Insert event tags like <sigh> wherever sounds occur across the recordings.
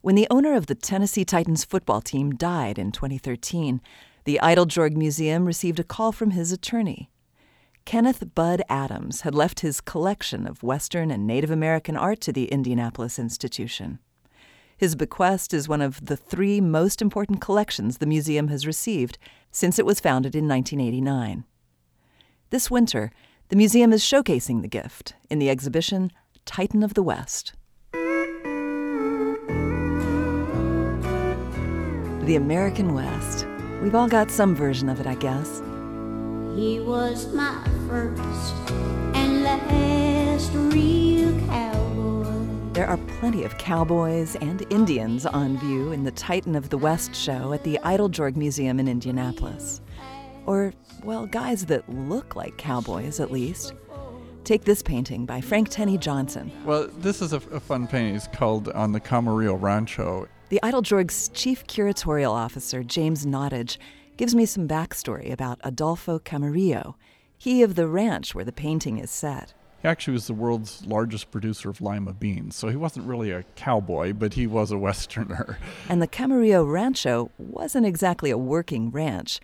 When the owner of the Tennessee Titans football team died in 2013, the Eiteljorg Museum received a call from his attorney. Kenneth Bud Adams had left his collection of Western and Native American art to the Indianapolis Institution. His bequest is one of the three most important collections the museum has received since it was founded in 1989. This winter, the museum is showcasing the gift in the exhibition Titan of the West. The American West. We've all got some version of it, I guess. He was my first and last real cowboy. There are plenty of cowboys and Indians on view in the Titan of the West show at the Eiteljorg Museum in Indianapolis. Or, well, guys that look like cowboys at least. Take this painting by Frank Tenney Johnson. Well, this is a, a fun painting. It's called On the Camarillo Rancho. The Eiteljorg's chief curatorial officer, James Nottage, gives me some backstory about Adolfo Camarillo, he of the ranch where the painting is set. He actually was the world's largest producer of lima beans, so he wasn't really a cowboy, but he was a Westerner. <laughs> And the Camarillo Rancho wasn't exactly a working ranch,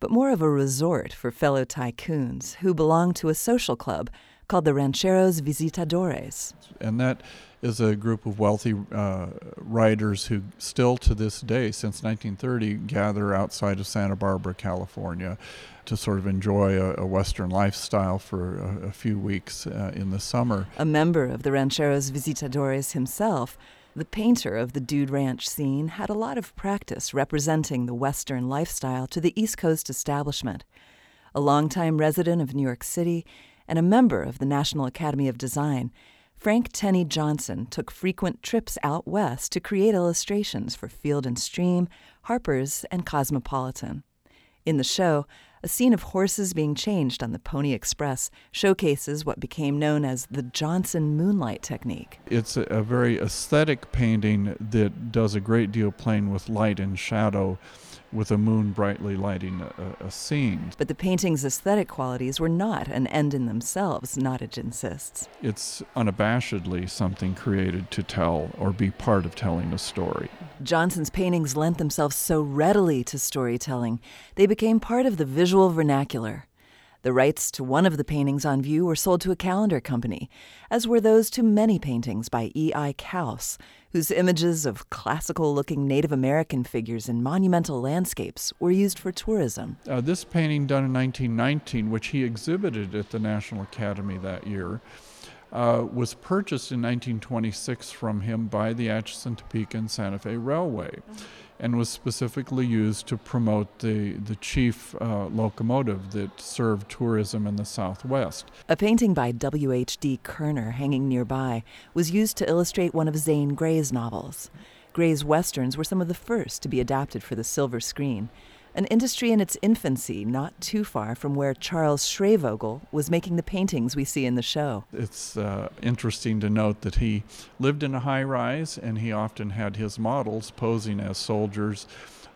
but more of a resort for fellow tycoons who belonged to a social club called the Rancheros Visitadores. And that is a group of wealthy uh, writers who still to this day, since 1930, gather outside of Santa Barbara, California to sort of enjoy a, a Western lifestyle for a, a few weeks uh, in the summer. A member of the Rancheros Visitadores himself, the painter of the Dude Ranch scene had a lot of practice representing the Western lifestyle to the East Coast establishment. A longtime resident of New York City and a member of the National Academy of Design, Frank Tenney Johnson took frequent trips out west to create illustrations for Field and Stream, Harper's, and Cosmopolitan. In the show, a scene of horses being changed on the Pony Express showcases what became known as the Johnson moonlight technique. It's a, very aesthetic painting that does a great deal playing with light and shadow with a moon brightly lighting a, a, scene. But the painting's aesthetic qualities were not an end in themselves, Nottage insists. It's unabashedly something created to tell or be part of telling a story. Johnson's paintings lent themselves so readily to storytelling, they became part of the visual vernacular. The rights to one of the paintings on view were sold to a calendar company, as were those to many paintings by E.I. Couse, whose images of classical looking Native American figures in monumental landscapes were used for tourism. Uh, this painting, done in 1919, which he exhibited at the National Academy that year, uh, was purchased in 1926 from him by the Atchison, Topeka, and Santa Fe Railway. Mm-hmm and was specifically used to promote the, the chief uh, locomotive that served tourism in the Southwest. A painting by W.H.D. Koerner hanging nearby was used to illustrate one of Zane Grey's novels. Grey's westerns were some of the first to be adapted for the silver screen, an industry in its infancy not too far from where Charles Schreyvogel was making the paintings we see in the show. It's uh, interesting to note that he lived in a high rise and he often had his models posing as soldiers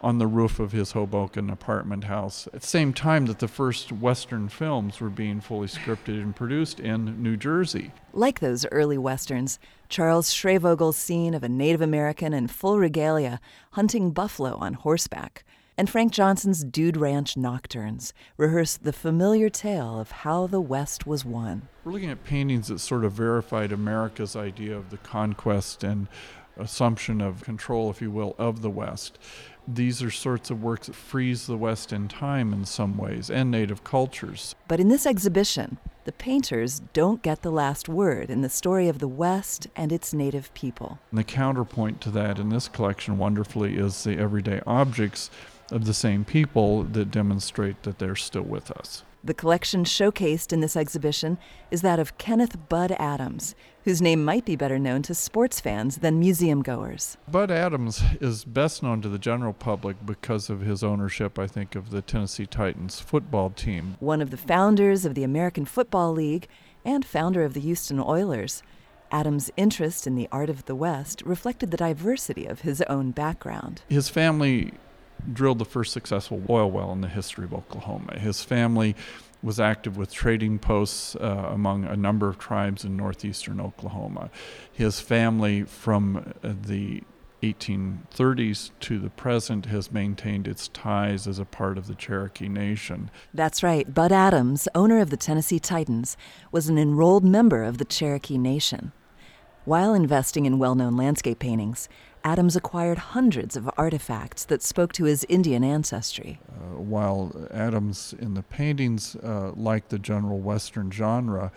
on the roof of his Hoboken apartment house at the same time that the first Western films were being fully scripted and produced in New Jersey. Like those early Westerns, Charles Schreyvogel's scene of a Native American in full regalia hunting buffalo on horseback and Frank Johnson's Dude Ranch Nocturnes rehearse the familiar tale of how the West was won. We're looking at paintings that sort of verified America's idea of the conquest and assumption of control, if you will, of the West. These are sorts of works that freeze the West in time in some ways and native cultures. But in this exhibition, the painters don't get the last word in the story of the West and its native people. And the counterpoint to that in this collection, wonderfully, is the everyday objects of the same people that demonstrate that they're still with us. The collection showcased in this exhibition is that of Kenneth Bud Adams, whose name might be better known to sports fans than museum goers. Bud Adams is best known to the general public because of his ownership, I think, of the Tennessee Titans football team. One of the founders of the American Football League and founder of the Houston Oilers. Adams' interest in the art of the West reflected the diversity of his own background. His family drilled the first successful oil well in the history of Oklahoma. His family was active with trading posts uh, among a number of tribes in northeastern Oklahoma. His family from uh, the 1830s to the present has maintained its ties as a part of the Cherokee Nation. That's right. Bud Adams, owner of the Tennessee Titans, was an enrolled member of the Cherokee Nation. While investing in well known landscape paintings, Adams acquired hundreds of artifacts that spoke to his Indian ancestry. Uh, while Adams in the paintings uh, liked the general Western genre,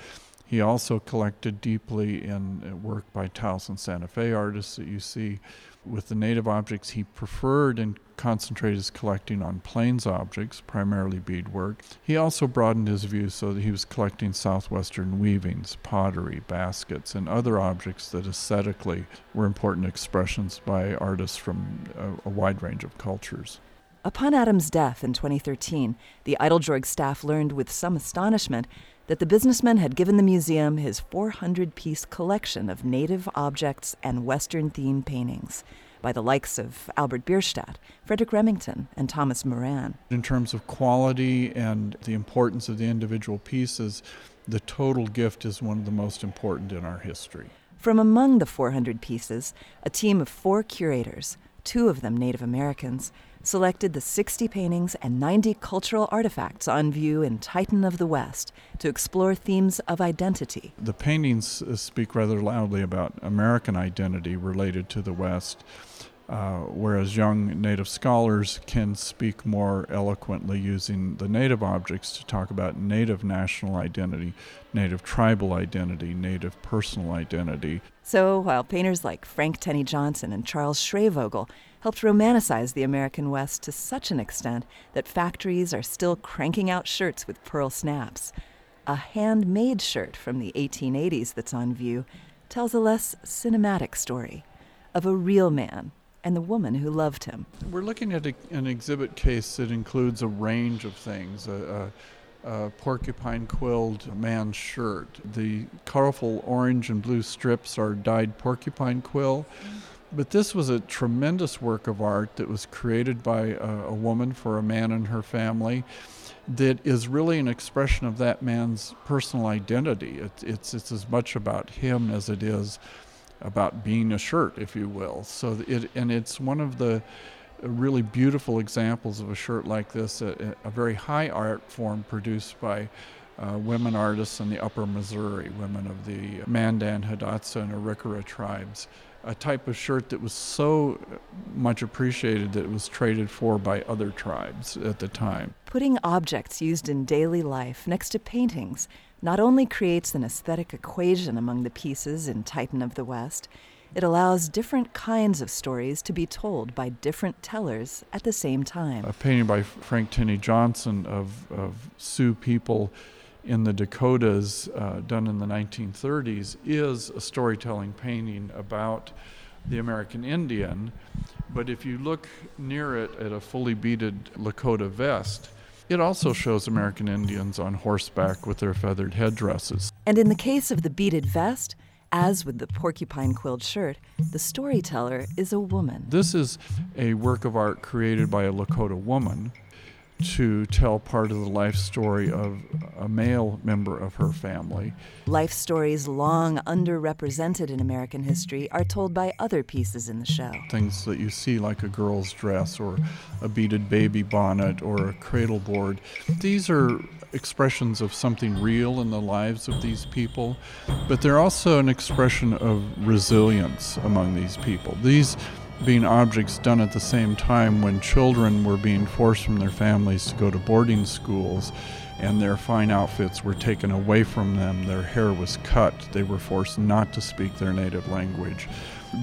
he also collected deeply in uh, work by Taos and Santa Fe artists that you see with the native objects, he preferred and concentrated his collecting on plains objects, primarily beadwork. He also broadened his views so that he was collecting southwestern weavings, pottery, baskets, and other objects that aesthetically were important expressions by artists from a, a wide range of cultures. Upon Adams' death in 2013, the Eiteljorg staff learned with some astonishment that the businessman had given the museum his 400 piece collection of native objects and Western themed paintings by the likes of Albert Bierstadt, Frederic Remington, and Thomas Moran. In terms of quality and the importance of the individual pieces, the total gift is one of the most important in our history. From among the 400 pieces, a team of four curators, two of them Native Americans, selected the 60 paintings and 90 cultural artifacts on view in Titan of the West to explore themes of identity. The paintings uh, speak rather loudly about American identity related to the West. Uh, whereas young Native scholars can speak more eloquently using the Native objects to talk about Native national identity, Native tribal identity, Native personal identity. So, while painters like Frank Tenney Johnson and Charles Schreyvogel helped romanticize the American West to such an extent that factories are still cranking out shirts with pearl snaps. A handmade shirt from the 1880s that's on view tells a less cinematic story of a real man and the woman who loved him. We're looking at a, an exhibit case that includes a range of things. A, a, a porcupine quilled man's shirt. The colorful orange and blue strips are dyed porcupine quill. But this was a tremendous work of art that was created by a, a, woman for a man and her family that is really an expression of that man's personal identity. It, it's, it's as much about him as it is about being a shirt, if you will. So it, and it's one of the really beautiful examples of a shirt like this, a, a very high art form produced by uh, women artists in the upper Missouri, women of the Mandan, Hidatsa, and Arikara tribes a type of shirt that was so much appreciated that it was traded for by other tribes at the time. Putting objects used in daily life next to paintings not only creates an aesthetic equation among the pieces in Titan of the West, it allows different kinds of stories to be told by different tellers at the same time. A painting by Frank Tenney Johnson of, of Sioux people in the Dakotas, uh, done in the 1930s, is a storytelling painting about the American Indian. But if you look near it at a fully beaded Lakota vest, it also shows American Indians on horseback with their feathered headdresses. And in the case of the beaded vest, as with the porcupine quilled shirt, the storyteller is a woman. This is a work of art created by a Lakota woman to tell part of the life story of a male member of her family. Life stories long underrepresented in American history are told by other pieces in the show. Things that you see, like a girl's dress or a beaded baby bonnet or a cradle board, these are expressions of something real in the lives of these people, but they're also an expression of resilience among these people. These being objects done at the same time when children were being forced from their families to go to boarding schools and their fine outfits were taken away from them, their hair was cut, they were forced not to speak their native language.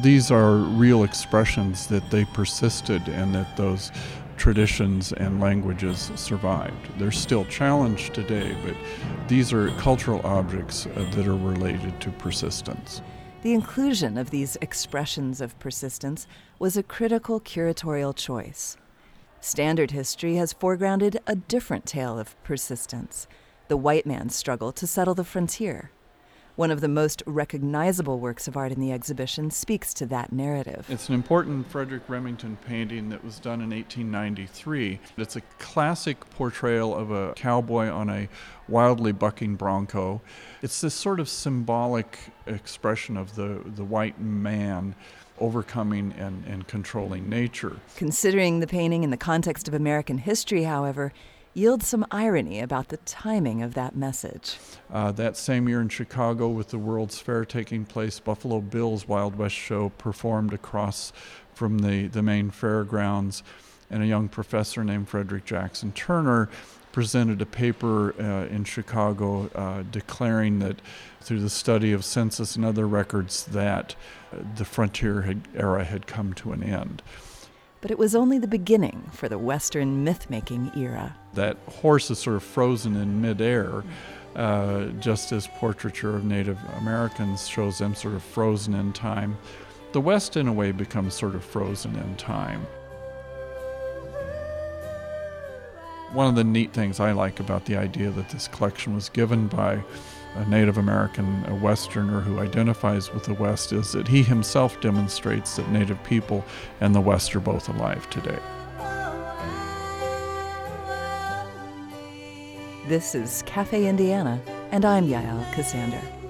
These are real expressions that they persisted and that those traditions and languages survived. They're still challenged today, but these are cultural objects uh, that are related to persistence. The inclusion of these expressions of persistence was a critical curatorial choice. Standard history has foregrounded a different tale of persistence the white man's struggle to settle the frontier. One of the most recognizable works of art in the exhibition speaks to that narrative. It's an important Frederic Remington painting that was done in 1893. It's a classic portrayal of a cowboy on a wildly bucking bronco. It's this sort of symbolic expression of the, the white man overcoming and, and controlling nature. Considering the painting in the context of American history, however, yields some irony about the timing of that message. Uh, that same year in Chicago, with the World's Fair taking place, Buffalo Bill's Wild West show performed across from the, the main fairgrounds, and a young professor named Frederick Jackson Turner presented a paper uh, in Chicago uh, declaring that through the study of census and other records that uh, the frontier had, era had come to an end. But it was only the beginning for the Western myth making era. That horse is sort of frozen in midair. Uh, just as portraiture of Native Americans shows them sort of frozen in time, the West, in a way, becomes sort of frozen in time. One of the neat things I like about the idea that this collection was given by a Native American a Westerner who identifies with the West is that he himself demonstrates that Native people and the West are both alive today. This is Cafe Indiana, and I'm Yael Ksander.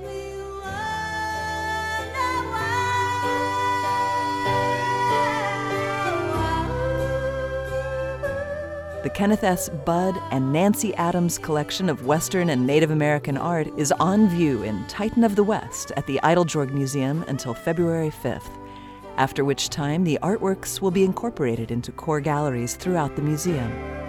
The Kenneth S. Bud and Nancy Adams collection of Western and Native American art is on view in Titan of the West at the Eiteljorg Museum until February 5th, after which time the artworks will be incorporated into core galleries throughout the museum.